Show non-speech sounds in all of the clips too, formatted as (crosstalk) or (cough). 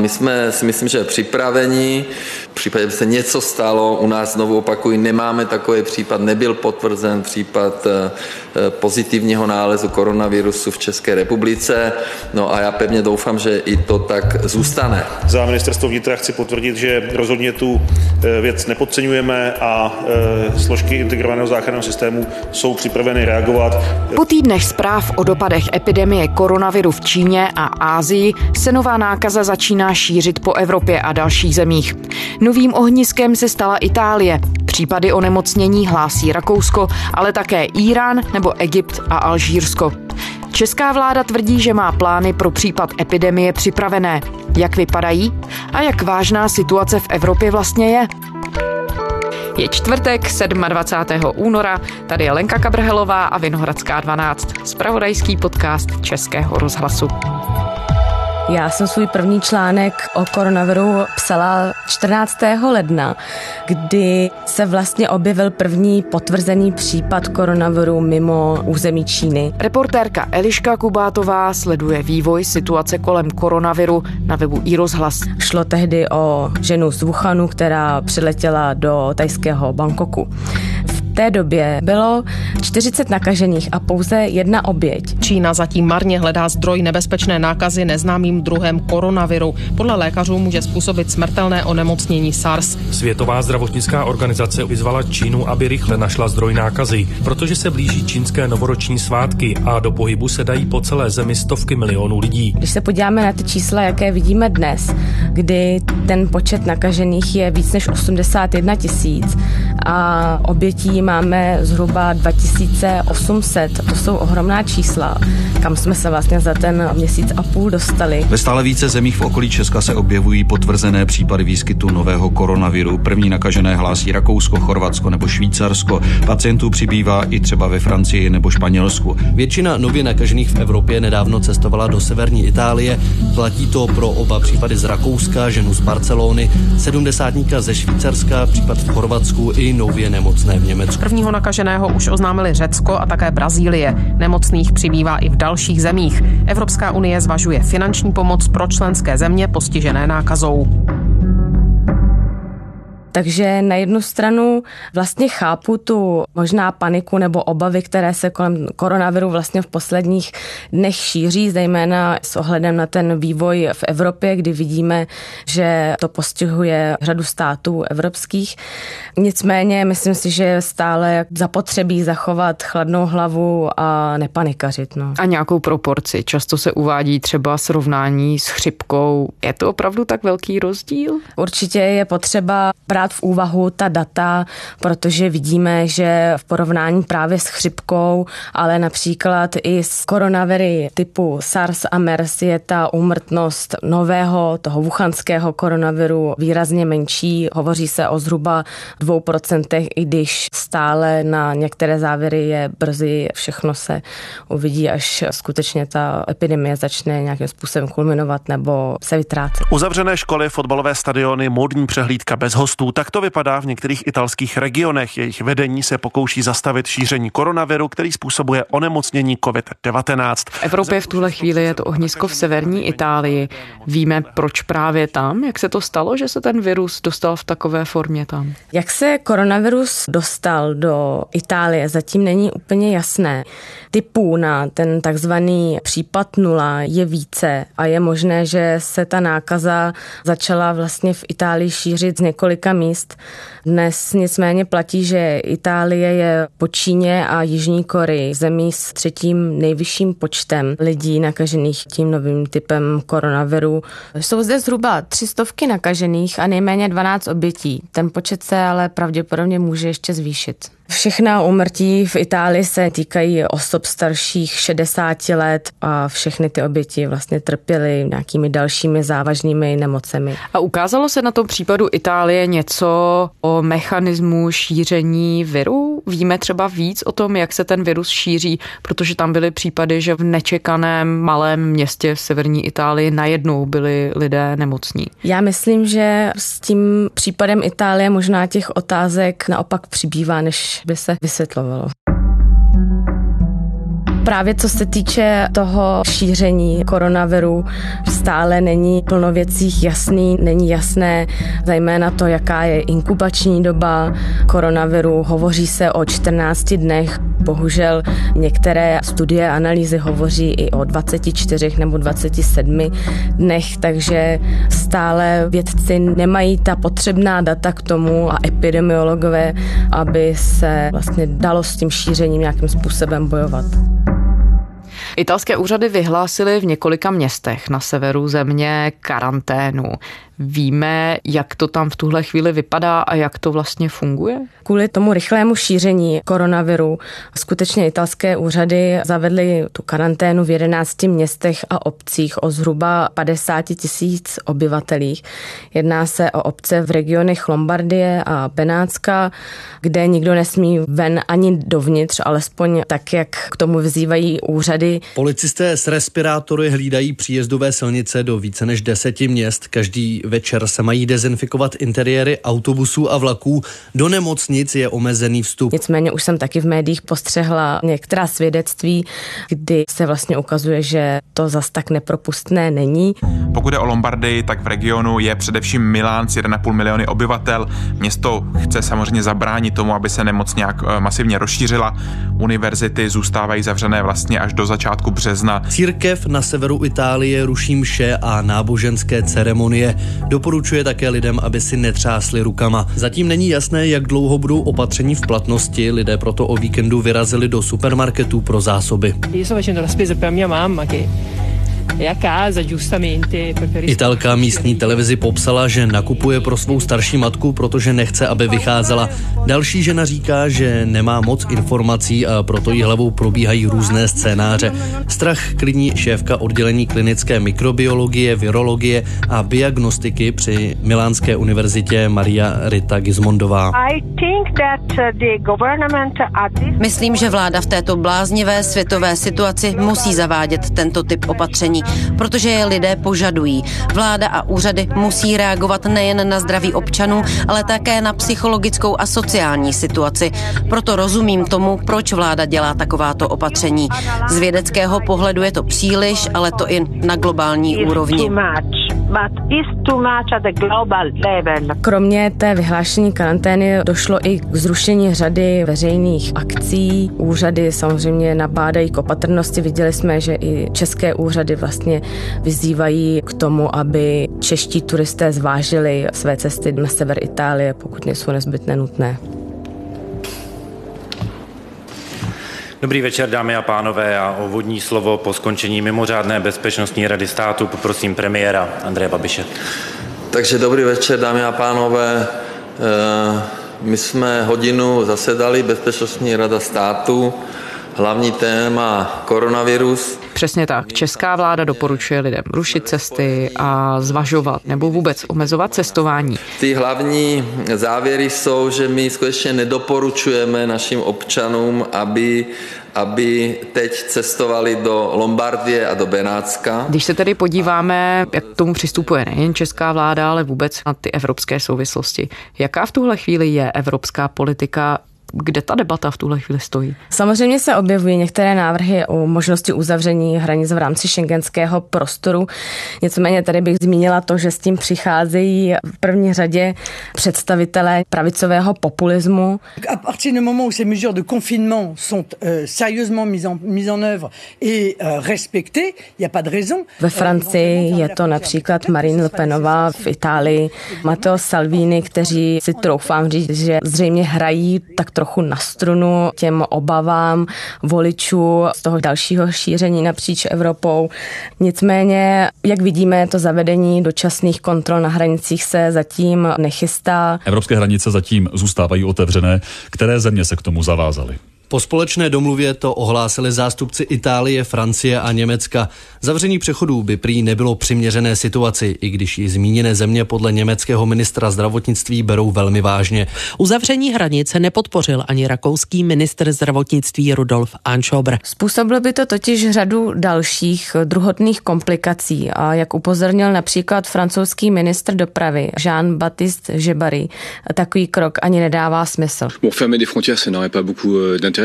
My jsme si myslím, že připraveni. V případě, by se něco stalo, u nás znovu opakuji, nemáme takový případ, nebyl potvrzen případ eh, eh, pozitivního nálezu koronavirusu v České republice. No a já pevně doufám, že i to tak zůstane. Za ministerstvo vnitra chci potvrdit, že rozhodně tu eh, věc nepodceňujeme a složky integrovaného záchranného systému jsou připraveny reagovat. Po týdnech zpráv o dopadech epidemie koronaviru v Číně a Ázii se nová nákaza začíná šířit po Evropě a dalších zemích. Novým ohniskem se stala Itálie. Případy onemocnění hlásí Rakousko, ale také Irán nebo Egypt a Alžírsko. Česká vláda tvrdí, že má plány pro případ epidemie připravené. Jak vypadají a jak vážná situace v Evropě vlastně je? Je čtvrtek, 27. února, tady je Lenka Kabrhelová a Vinohradská 12, spravodajský podcast Českého rozhlasu. Já jsem svůj první článek o koronaviru psala 14. ledna, kdy se vlastně objevil první potvrzený případ koronaviru mimo území Číny. Reportérka Eliška Kubátová sleduje vývoj situace kolem koronaviru na webu iRozhlas. Šlo tehdy o ženu z Wuhanu, která přiletěla do tajského Bangkoku té době bylo 40 nakažených a pouze jedna oběť. Čína zatím marně hledá zdroj nebezpečné nákazy neznámým druhem koronaviru. Podle lékařů může způsobit smrtelné onemocnění SARS. Světová zdravotnická organizace vyzvala Čínu, aby rychle našla zdroj nákazy, protože se blíží čínské novoroční svátky a do pohybu se dají po celé zemi stovky milionů lidí. Když se podíváme na ty čísla, jaké vidíme dnes, kdy ten počet nakažených je víc než 81 tisíc a obětí máme zhruba 2800. To jsou ohromná čísla, kam jsme se vlastně za ten měsíc a půl dostali. Ve stále více zemích v okolí Česka se objevují potvrzené případy výskytu nového koronaviru. První nakažené hlásí Rakousko, Chorvatsko nebo Švýcarsko. Pacientů přibývá i třeba ve Francii nebo Španělsku. Většina nově nakažených v Evropě nedávno cestovala do severní Itálie. Platí to pro oba případy z Rakouska, ženu z Barcelony, sedmdesátníka ze Švýcarska, případ v Chorvatsku i nově nemocné v Německu. Prvního nakaženého už oznámili Řecko a také Brazílie. Nemocných přibývá i v dalších zemích. Evropská unie zvažuje finanční pomoc pro členské země postižené nákazou. Takže na jednu stranu vlastně chápu tu možná paniku nebo obavy, které se kolem koronaviru vlastně v posledních dnech šíří, zejména s ohledem na ten vývoj v Evropě, kdy vidíme, že to postihuje řadu států evropských. Nicméně myslím si, že je stále zapotřebí zachovat chladnou hlavu a nepanikařit. No. A nějakou proporci. Často se uvádí třeba srovnání s chřipkou. Je to opravdu tak velký rozdíl? Určitě je potřeba brát v úvahu ta data, protože vidíme, že v porovnání právě s chřipkou, ale například i s koronaviry typu SARS a MERS je ta úmrtnost nového, toho wuchanského koronaviru výrazně menší. Hovoří se o zhruba 2%, i když stále na některé závěry je brzy, všechno se uvidí, až skutečně ta epidemie začne nějakým způsobem kulminovat nebo se vytrácet. Uzavřené školy, fotbalové stadiony, módní přehlídka bez hostů, tak to vypadá v některých italských regionech. Jejich vedení se pokouší zastavit šíření koronaviru, který způsobuje onemocnění COVID-19. V Evropě v tuhle chvíli je to ohnisko v severní Itálii. Víme, proč právě tam? Jak se to stalo, že se ten virus dostal v takové formě tam? Jak se koronavirus dostal do Itálie, zatím není úplně jasné. Typů na ten takzvaný případ nula je více a je možné, že se ta nákaza začala vlastně v Itálii šířit z několika míst. Dnes nicméně platí, že Itálie je po Číně a Jižní Koreji zemí s třetím nejvyšším počtem lidí nakažených tím novým typem koronaviru. Jsou zde zhruba tři stovky nakažených a nejméně 12 obětí. Ten počet se ale pravděpodobně může ještě zvýšit. Všechna úmrtí v Itálii se týkají osob starších 60 let a všechny ty oběti vlastně trpěly nějakými dalšími závažnými nemocemi. A ukázalo se na tom případu Itálie něco o mechanismu šíření viru? Víme třeba víc o tom, jak se ten virus šíří, protože tam byly případy, že v nečekaném malém městě v severní Itálii najednou byli lidé nemocní. Já myslím, že s tím případem Itálie možná těch otázek naopak přibývá, než by se vysvětlovalo. Právě co se týče toho šíření koronaviru, stále není plno věcí jasný, není jasné zejména to, jaká je inkubační doba koronaviru. Hovoří se o 14 dnech, bohužel některé studie analýzy hovoří i o 24 nebo 27 dnech, takže stále vědci nemají ta potřebná data k tomu a epidemiologové, aby se vlastně dalo s tím šířením nějakým způsobem bojovat. Italské úřady vyhlásily v několika městech na severu země karanténu. Víme, jak to tam v tuhle chvíli vypadá a jak to vlastně funguje? Kvůli tomu rychlému šíření koronaviru skutečně italské úřady zavedly tu karanténu v 11 městech a obcích o zhruba 50 tisíc obyvatelích. Jedná se o obce v regionech Lombardie a Benátska, kde nikdo nesmí ven ani dovnitř, alespoň tak, jak k tomu vyzývají úřady. Policisté s respirátory hlídají příjezdové silnice do více než deseti měst. Každý večer se mají dezinfikovat interiéry autobusů a vlaků. Do nemocnic je omezený vstup. Nicméně už jsem taky v médiích postřehla některá svědectví, kdy se vlastně ukazuje, že to zas tak nepropustné není. Pokud je o Lombardii, tak v regionu je především Milán s 1,5 miliony obyvatel. Město chce samozřejmě zabránit tomu, aby se nemoc nějak eh, masivně rozšířila. Univerzity zůstávají zavřené vlastně až do začátku března. Církev na severu Itálie ruší mše a náboženské ceremonie. Doporučuje také lidem, aby si netřásli rukama. Zatím není jasné, jak dlouho budou opatření v platnosti. Lidé proto o víkendu vyrazili do supermarketů pro zásoby. Italka místní televizi popsala, že nakupuje pro svou starší matku, protože nechce, aby vycházela. Další žena říká, že nemá moc informací a proto jí hlavou probíhají různé scénáře. Strach klidní šéfka oddělení klinické mikrobiologie, virologie a diagnostiky při Milánské univerzitě Maria Rita Gizmondová. Myslím, že vláda v této bláznivé světové situaci musí zavádět tento typ opatření, protože je lidé požadují. Vláda a úřady musí reagovat nejen na zdraví občanů, ale také na psychologickou a sociální situaci. Proto rozumím tomu, proč vláda dělá takováto opatření. Z vědeckého pohledu je to příliš, ale to i na globální úrovni. Kromě té vyhlášení karantény došlo i k zrušení řady veřejných akcí. Úřady samozřejmě nabádají k opatrnosti. Viděli jsme, že i české úřady vlastně vyzývají k tomu, aby čeští turisté zvážili své cesty na sever Itálie, pokud nejsou nezbytně nutné. Dobrý večer, dámy a pánové, a o vodní slovo po skončení mimořádné bezpečnostní rady státu poprosím premiéra Andreje Babiše. Takže dobrý večer, dámy a pánové. Eh, my jsme hodinu zasedali, Bezpečnostní rada státu, hlavní téma koronavirus. Přesně tak. Česká vláda doporučuje lidem rušit cesty a zvažovat nebo vůbec omezovat cestování. Ty hlavní závěry jsou, že my skutečně nedoporučujeme našim občanům, aby aby teď cestovali do Lombardie a do Benátska. Když se tedy podíváme, jak k tomu přistupuje nejen česká vláda, ale vůbec na ty evropské souvislosti. Jaká v tuhle chvíli je evropská politika kde ta debata v tuhle chvíli stojí? Samozřejmě se objevují některé návrhy o možnosti uzavření hranic v rámci šengenského prostoru. Nicméně tady bych zmínila to, že s tím přicházejí v první řadě představitelé pravicového populismu. A partir du moment où ces mesures de confinement sont euh, sérieusement mises en, mises en œuvre et euh, respectées, il n'y a pas de raison. Ve Francii je to například Marine Le Penová, v Itálii Matteo Salvini, kteří si troufám říct, že zřejmě hrají tak trochu na strunu těm obavám voličů z toho dalšího šíření napříč Evropou. Nicméně, jak vidíme, to zavedení dočasných kontrol na hranicích se zatím nechystá. Evropské hranice zatím zůstávají otevřené. Které země se k tomu zavázaly? Po společné domluvě to ohlásili zástupci Itálie, Francie a Německa. Zavření přechodů by prý nebylo přiměřené situaci, i když i zmíněné země podle německého ministra zdravotnictví berou velmi vážně. Uzavření hranice nepodpořil ani rakouský ministr zdravotnictví Rudolf Anschobr. Způsobilo by to totiž řadu dalších druhotných komplikací a jak upozornil například francouzský ministr dopravy Jean-Baptiste Jebary, takový krok ani nedává smysl. Pour fermer des frontières, ça n'aurait pas beaucoup d'intérêt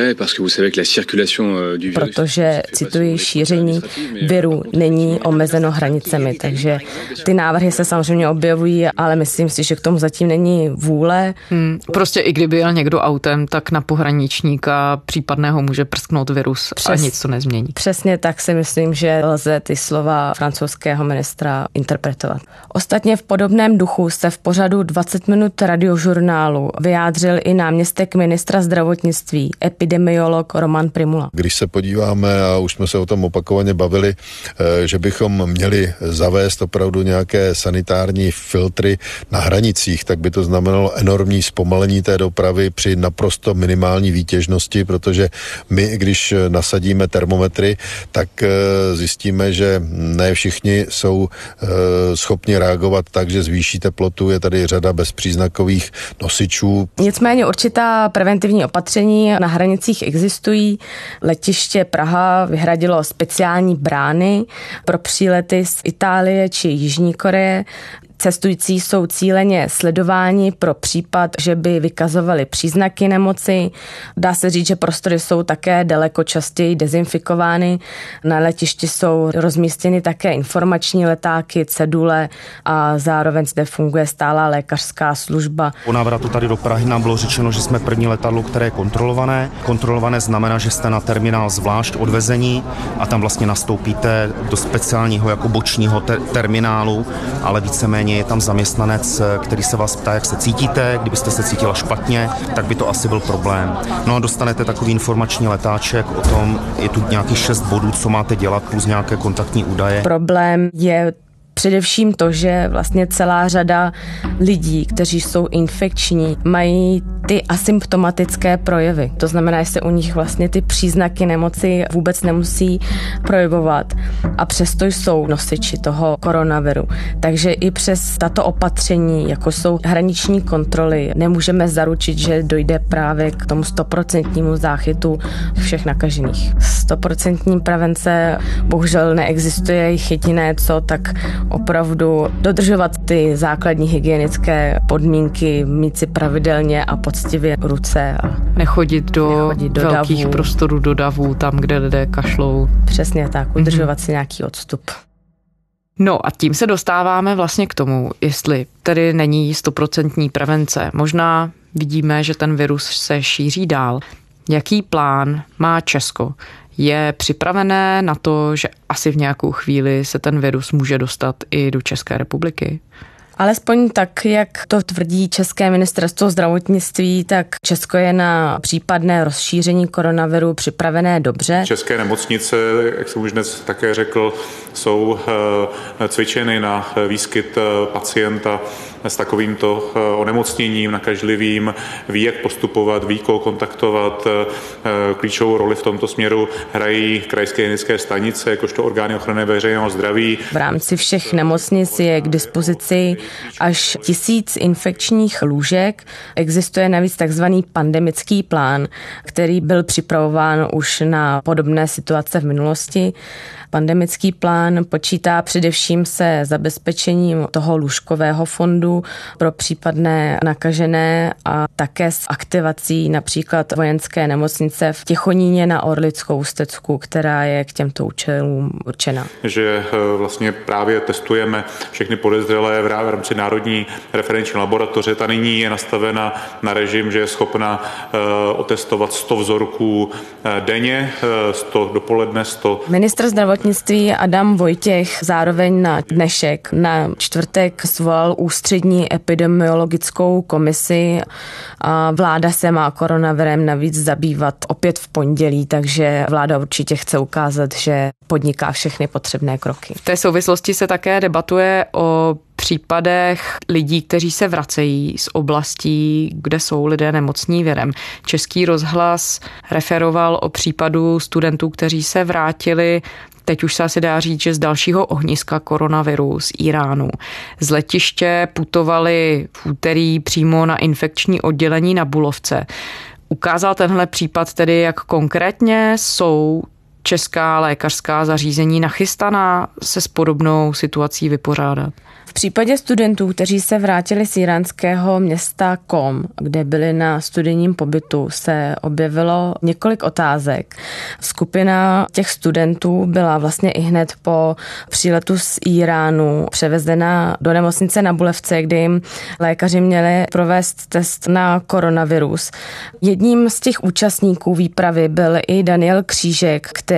Protože, cituji, šíření viru není omezeno hranicemi, takže ty návrhy se samozřejmě objevují, ale myslím si, že k tomu zatím není vůle. Hmm, prostě i kdyby jel někdo autem, tak na pohraničníka případného může prsknout virus Přes, a nic to nezmění. Přesně tak si myslím, že lze ty slova francouzského ministra interpretovat. Ostatně v podobném duchu se v pořadu 20 minut radiožurnálu vyjádřil i náměstek ministra zdravotnictví, epidemiolog Roman Primula. Když se podíváme, a už jsme se o tom opakovaně bavili, eh, že bychom měli zavést opravdu nějaké sanitární filtry na hranicích, tak by to znamenalo enormní zpomalení té dopravy při naprosto minimální výtěžnosti, protože my, když nasadíme termometry, tak eh, zjistíme, že ne všichni jsou eh, schopni reagovat tak, že zvýší teplotu. Je tady řada bezpříznakových nosičů. Nicméně určitá preventivní opatření na hranicích existují. Letiště Praha vyhradilo speciální brány pro přílety z Itálie či Jižní Koreje. Cestující jsou cíleně sledováni pro případ, že by vykazovali příznaky nemoci. Dá se říct, že prostory jsou také daleko častěji dezinfikovány. Na letišti jsou rozmístěny také informační letáky, cedule a zároveň zde funguje stálá lékařská služba. Po návratu tady do Prahy nám bylo řečeno, že jsme první letadlo, které je kontrolované. Kontrolované znamená, že jste na terminál zvlášť odvezení a tam vlastně nastoupíte do speciálního jako bočního te- terminálu, ale víceméně nicméně je tam zaměstnanec, který se vás ptá, jak se cítíte, kdybyste se cítila špatně, tak by to asi byl problém. No a dostanete takový informační letáček o tom, je tu nějakých šest bodů, co máte dělat, plus nějaké kontaktní údaje. Problém je Především to, že vlastně celá řada lidí, kteří jsou infekční, mají ty asymptomatické projevy. To znamená, že se u nich vlastně ty příznaky nemoci vůbec nemusí projevovat a přesto jsou nosiči toho koronaviru. Takže i přes tato opatření, jako jsou hraniční kontroly, nemůžeme zaručit, že dojde právě k tomu stoprocentnímu záchytu všech nakažených. Stoprocentní prevence bohužel neexistuje, jich jediné co, tak opravdu dodržovat ty základní hygienické podmínky, mít si pravidelně a poctivě ruce. A nechodit do, nechodit do velkých davů. prostorů, do davů, tam, kde lidé kašlou. Přesně tak, udržovat mm-hmm. si nějaký odstup. No a tím se dostáváme vlastně k tomu, jestli tedy není stoprocentní prevence. Možná vidíme, že ten virus se šíří dál. Jaký plán má Česko? je připravené na to, že asi v nějakou chvíli se ten virus může dostat i do České republiky? Alespoň tak, jak to tvrdí České ministerstvo zdravotnictví, tak Česko je na případné rozšíření koronaviru připravené dobře. České nemocnice, jak jsem už dnes také řekl, jsou eh, cvičeny na výskyt eh, pacienta s takovýmto eh, onemocněním nakažlivým, ví, jak postupovat, ví, koho kontaktovat. Klíčovou roli v tomto směru hrají krajské hygienické stanice, jakožto orgány ochrany veřejného zdraví. V rámci všech nemocnic je k dispozici až tisíc infekčních lůžek. Existuje navíc takzvaný pandemický plán, který byl připravován už na podobné situace v minulosti. Pandemický plán počítá především se zabezpečením toho lůžkového fondu pro případné nakažené a také s aktivací například vojenské nemocnice v Těchoníně na Orlickou stecku, která je k těmto účelům určena. Že eh, vlastně právě testujeme všechny podezřelé v rámci Národní referenční laboratoře. Ta nyní je nastavena na režim, že je schopna eh, otestovat 100 vzorků eh, denně, 100 dopoledne, 100. Ministr zdravotní zdravotnictví Adam Vojtěch zároveň na dnešek, na čtvrtek svolal ústřední epidemiologickou komisi a vláda se má koronavirem navíc zabývat opět v pondělí, takže vláda určitě chce ukázat, že podniká všechny potřebné kroky. V té souvislosti se také debatuje o případech lidí, kteří se vracejí z oblastí, kde jsou lidé nemocní virem. Český rozhlas referoval o případu studentů, kteří se vrátili Teď už se asi dá říct, že z dalšího ohniska koronaviru z Iránu. Z letiště putovali v úterý přímo na infekční oddělení na Bulovce. Ukázal tenhle případ tedy, jak konkrétně jsou česká lékařská zařízení nachystaná se s podobnou situací vypořádat? V případě studentů, kteří se vrátili z iránského města Kom, kde byli na studijním pobytu, se objevilo několik otázek. Skupina těch studentů byla vlastně i hned po příletu z Iránu převezena do nemocnice na Bulevce, kdy jim lékaři měli provést test na koronavirus. Jedním z těch účastníků výpravy byl i Daniel Křížek, který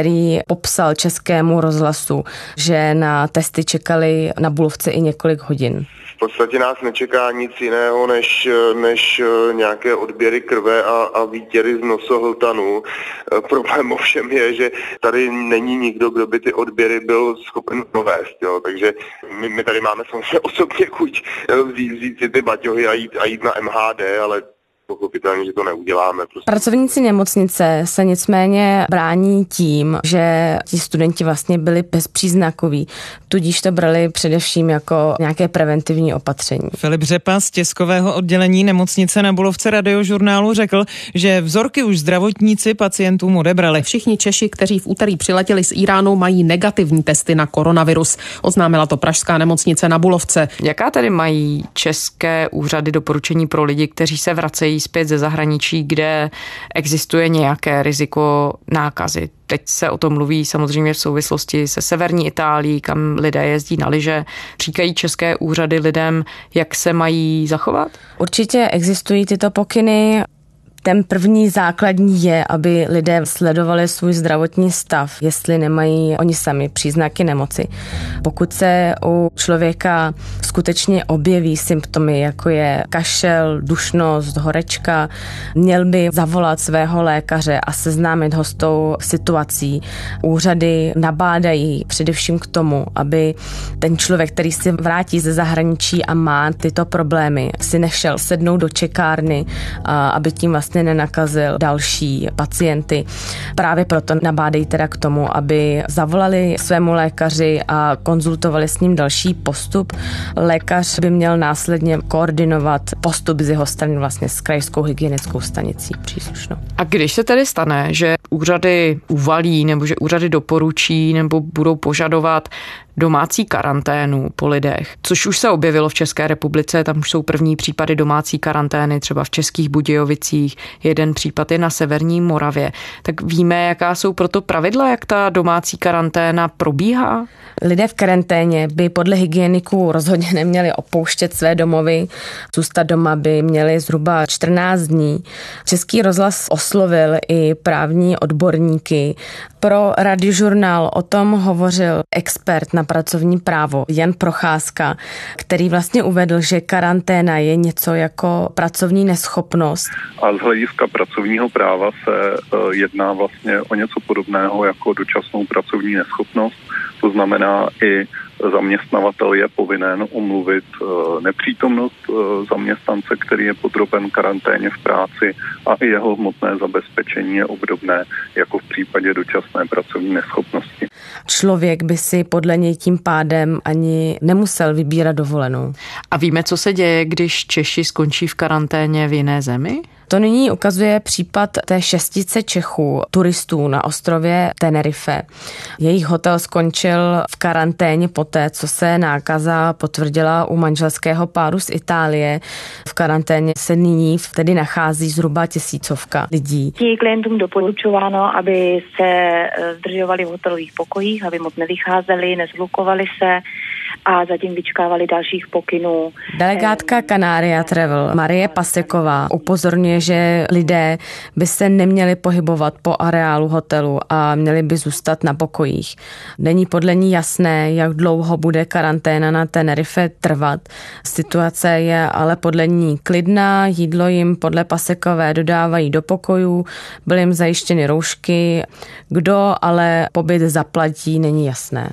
popsal českému rozhlasu, že na testy čekali na Bulovce i několik hodin. V podstatě nás nečeká nic jiného než, než eh, nějaké odběry krve a, a výtěry z nosohltanu. Eh, problém ovšem je, že tady není nikdo, kdo by ty odběry byl schopen provést. Jo. Takže my, my tady máme samozřejmě (laughs) osobně chuť eh, vzít, vzít si ty baťohy a jít, a jít na MHD, ale pochopitelně, že to neuděláme. Prostě. Pracovníci nemocnice se nicméně brání tím, že ti studenti vlastně byli bezpříznakoví, tudíž to brali především jako nějaké preventivní opatření. Filip Řepa z tiskového oddělení nemocnice na Bulovce radiožurnálu řekl, že vzorky už zdravotníci pacientům odebrali. Všichni Češi, kteří v úterý přiletěli z Iránu, mají negativní testy na koronavirus. Oznámila to Pražská nemocnice na Bulovce. Jaká tedy mají české úřady doporučení pro lidi, kteří se vracejí zpět ze zahraničí, kde existuje nějaké riziko nákazy. Teď se o tom mluví samozřejmě v souvislosti se severní Itálií, kam lidé jezdí na lyže. Říkají české úřady lidem, jak se mají zachovat? Určitě existují tyto pokyny. Ten první základní je, aby lidé sledovali svůj zdravotní stav, jestli nemají oni sami příznaky nemoci. Pokud se u člověka skutečně objeví symptomy, jako je kašel, dušnost, horečka, měl by zavolat svého lékaře a seznámit ho s tou situací. Úřady nabádají především k tomu, aby ten člověk, který si vrátí ze zahraničí a má tyto problémy, si nešel sednout do čekárny, aby tím vlastně vlastně nenakazil další pacienty. Právě proto nabádejí teda k tomu, aby zavolali svému lékaři a konzultovali s ním další postup. Lékař by měl následně koordinovat postup z jeho strany vlastně s krajskou hygienickou stanicí příslušnou. A když se tedy stane, že úřady uvalí nebo že úřady doporučí nebo budou požadovat domácí karanténu po lidech, což už se objevilo v České republice, tam už jsou první případy domácí karantény, třeba v Českých Budějovicích, jeden případ je na Severní Moravě. Tak víme, jaká jsou proto pravidla, jak ta domácí karanténa probíhá? Lidé v karanténě by podle hygieniků rozhodně neměli opouštět své domovy. Zůstat doma by měli zhruba 14 dní. Český rozhlas oslovil i právní odborníky. Pro radiožurnál o tom hovořil expert na pracovní právo Jan Procházka, který vlastně uvedl, že karanténa je něco jako pracovní neschopnost. A z hlediska pracovního práva se eh, jedná vlastně o něco podobného jako dočasnou pracovní neschopnost. To znamená i zaměstnavatel je povinen umluvit eh, nepřítomnost eh, zaměstnance, který je podroben karanténě v práci a i jeho hmotné zabezpečení je obdobné jako v případě dočasné pracovní neschopnosti. Člověk by si podle něj tím pádem ani nemusel vybírat dovolenou. A víme, co se děje, když Češi skončí v karanténě v jiné zemi? To nyní ukazuje případ té šestice Čechů, turistů na ostrově Tenerife. Jejich hotel skončil v karanténě poté, co se nákaza potvrdila u manželského páru z Itálie. V karanténě se nyní tedy nachází zhruba tisícovka lidí. Je klientům doporučováno, aby se eh, zdržovali v hotelových pokojích, aby moc nevycházeli, nezlukovali se a zatím vyčkávali dalších pokynů. Delegátka Canária Travel Marie Paseková upozorňuje, že lidé by se neměli pohybovat po areálu hotelu a měli by zůstat na pokojích. Není podle ní jasné, jak dlouho bude karanténa na Tenerife trvat. Situace je ale podle ní klidná, jídlo jim podle Pasekové dodávají do pokojů, byly jim zajištěny roušky, kdo ale pobyt zaplatí, není jasné.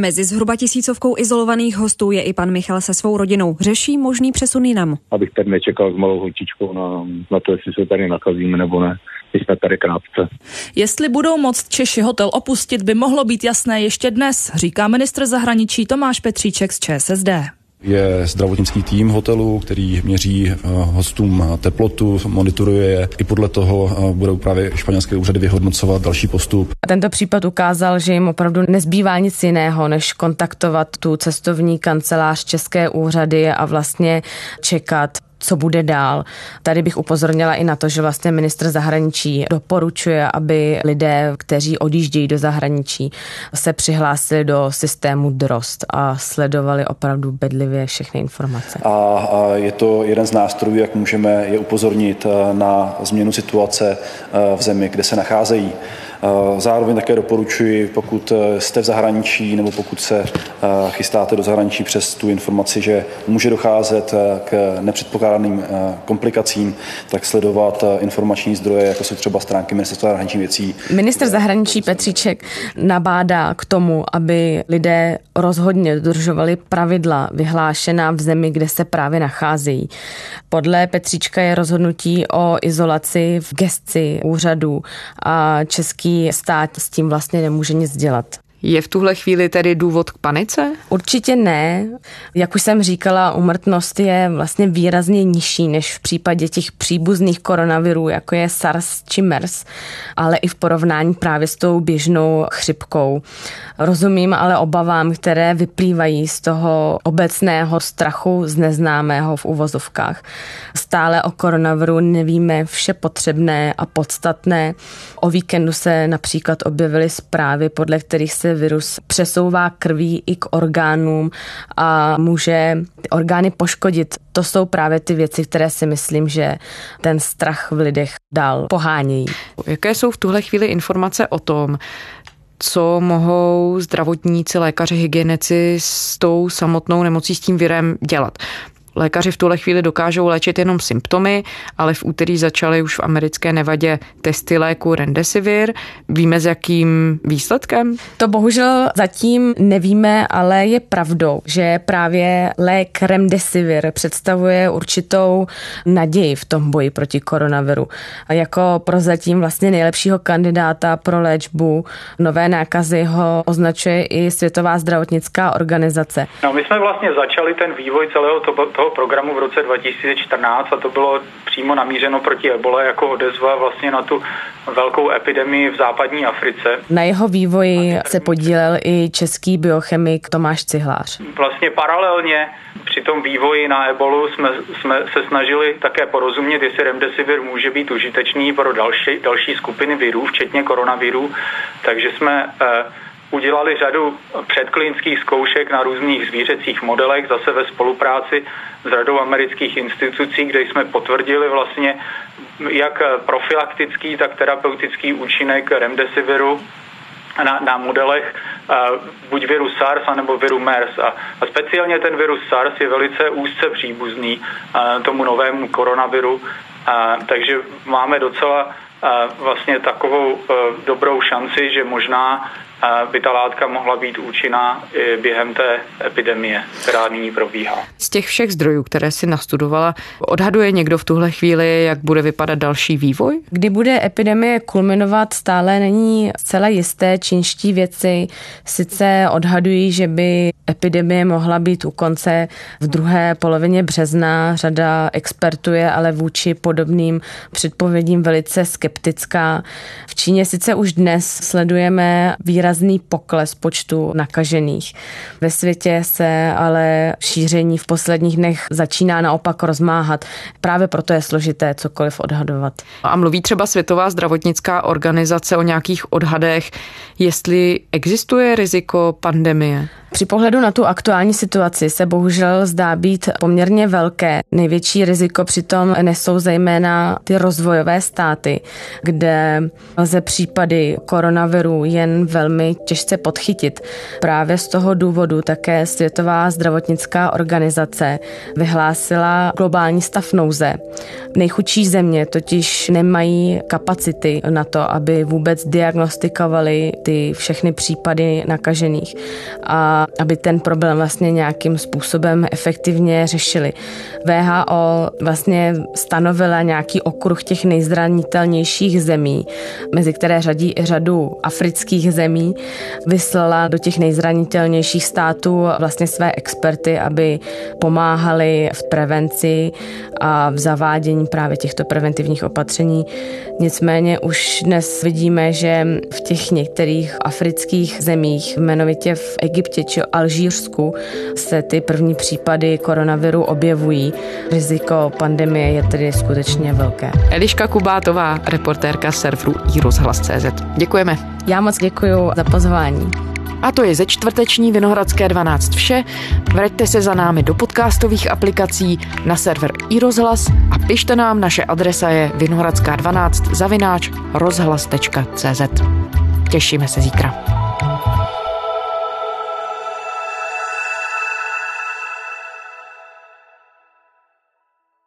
Mezi zhruba tisícovkou izolovaných hostů je i pan Michal se svou rodinou. Řeší možný přesun jinam. Abych tady nečekal s malou holčičkou na, na to, jestli se tady nakazíme nebo ne. jsme tady krátce. Jestli budou moct Češi hotel opustit, by mohlo být jasné ještě dnes, říká ministr zahraničí Tomáš Petříček z ČSSD. Je zdravotnický tým hotelu, který měří hostům teplotu, monitoruje je. I podle toho budou právě španělské úřady vyhodnocovat další postup. A tento případ ukázal, že jim opravdu nezbývá nic jiného, než kontaktovat tu cestovní kancelář České úřady a vlastně čekat co bude dál. Tady bych upozornila i na to, že vlastně ministr zahraničí doporučuje, aby lidé, kteří odjíždějí do zahraničí, se přihlásili do systému DROST a sledovali opravdu bedlivě všechny informace. A, a je to jeden z nástrojů, jak můžeme je upozornit eh, na změnu situace eh, v zemi, kde se nacházejí. Eh, zároveň také doporučuji, pokud eh, jste v zahraničí nebo pokud se eh, chystáte do zahraničí přes tu informaci, že může docházet k nepředpokládaným komplikacím, tak sledovat informační zdroje, jako jsou třeba stránky Ministerstva zahraničních věcí. Minister zahraničí Petříček nabádá k tomu, aby lidé rozhodně dodržovali pravidla vyhlášená v zemi, kde se právě nacházejí. Podle Petříčka je rozhodnutí o izolaci v gesci úřadu a český český stát s tím vlastně nemůže nic dělat. Je v tuhle chvíli tedy důvod k panice? Určitě ne. Jak už jsem říkala, umrtnost je vlastně výrazně nižší než v případě těch příbuzných koronavirů, jako je SARS či MERS, ale i v porovnání právě s tou běžnou chřipkou. Rozumím ale obavám, které vyplývají z toho obecného strachu z neznámého v uvozovkách. Stále o koronaviru nevíme vše potřebné a podstatné. O víkendu se například objevily zprávy, podle kterých se virus přesouvá krví i k orgánům a může orgány poškodit. To jsou právě ty věci, které si myslím, že ten strach v lidech dál pohánějí. Jaké jsou v tuhle chvíli informace o tom, co mohou zdravotníci, lékaři, hygienici s tou samotnou nemocí, s tím virem dělat. Lékaři v tuhle chvíli dokážou léčit jenom symptomy, ale v úterý začaly už v americké Nevadě testy léku Remdesivir. Víme s jakým výsledkem? To bohužel zatím nevíme, ale je pravdou, že právě lék Remdesivir představuje určitou naději v tom boji proti koronaviru. A jako prozatím vlastně nejlepšího kandidáta pro léčbu nové nákazy ho označuje i Světová zdravotnická organizace. No, my jsme vlastně začali ten vývoj celého toho, toho toho programu v roce 2014 a to bylo přímo namířeno proti ebole jako odezva vlastně na tu velkou epidemii v západní Africe. Na jeho vývoji se podílel i český biochemik Tomáš Cihlář. Vlastně paralelně při tom vývoji na ebolu jsme, jsme se snažili také porozumět, jestli remdesivir může být užitečný pro další, další skupiny virů, včetně koronavirů. Takže jsme eh, udělali řadu předklinických zkoušek na různých zvířecích modelech, zase ve spolupráci s radou amerických institucí, kde jsme potvrdili vlastně jak profilaktický, tak terapeutický účinek remdesiviru na, na modelech buď viru SARS anebo viru MERS. A, a speciálně ten virus SARS je velice úzce příbuzný uh, tomu novému koronaviru, uh, takže máme docela uh, vlastně takovou uh, dobrou šanci, že možná by ta látka mohla být účinná i během té epidemie, která nyní probíhá. Z těch všech zdrojů, které si nastudovala, odhaduje někdo v tuhle chvíli, jak bude vypadat další vývoj? Kdy bude epidemie kulminovat, stále není zcela jisté. Čínští věci sice odhadují, že by epidemie mohla být u konce v druhé polovině března. Řada expertů je ale vůči podobným předpovědím velice skeptická. V Číně sice už dnes sledujeme výraz výrazný pokles počtu nakažených. Ve světě se ale šíření v posledních dnech začíná naopak rozmáhat. Právě proto je složité cokoliv odhadovat. A mluví třeba Světová zdravotnická organizace o nějakých odhadech, jestli existuje riziko pandemie? Při pohledu na tu aktuální situaci se bohužel zdá být poměrně velké. Největší riziko přitom nesou zejména ty rozvojové státy, kde lze případy koronaviru jen velmi těžce podchytit. Právě z toho důvodu také Světová zdravotnická organizace vyhlásila globální stav nouze. Nejchudší země totiž nemají kapacity na to, aby vůbec diagnostikovali ty všechny případy nakažených. A aby ten problém vlastně nějakým způsobem efektivně řešili. VHO vlastně stanovila nějaký okruh těch nejzranitelnějších zemí, mezi které řadí i řadu afrických zemí, vyslala do těch nejzranitelnějších států vlastně své experty, aby pomáhali v prevenci a v zavádění právě těchto preventivních opatření. Nicméně už dnes vidíme, že v těch některých afrických zemích, jmenovitě v Egyptě či Alžírsku, se ty první případy koronaviru objevují. Riziko pandemie je tedy skutečně velké. Eliška Kubátová, reportérka serveru iRozhlas.cz. Děkujeme. Já moc děkuji za pozvání. A to je ze čtvrteční Vinohradské 12 vše. Vraťte se za námi do podcastových aplikací na server iRozhlas a pište nám, naše adresa je vinohradská12 zavináč rozhlas.cz. Těšíme se zítra.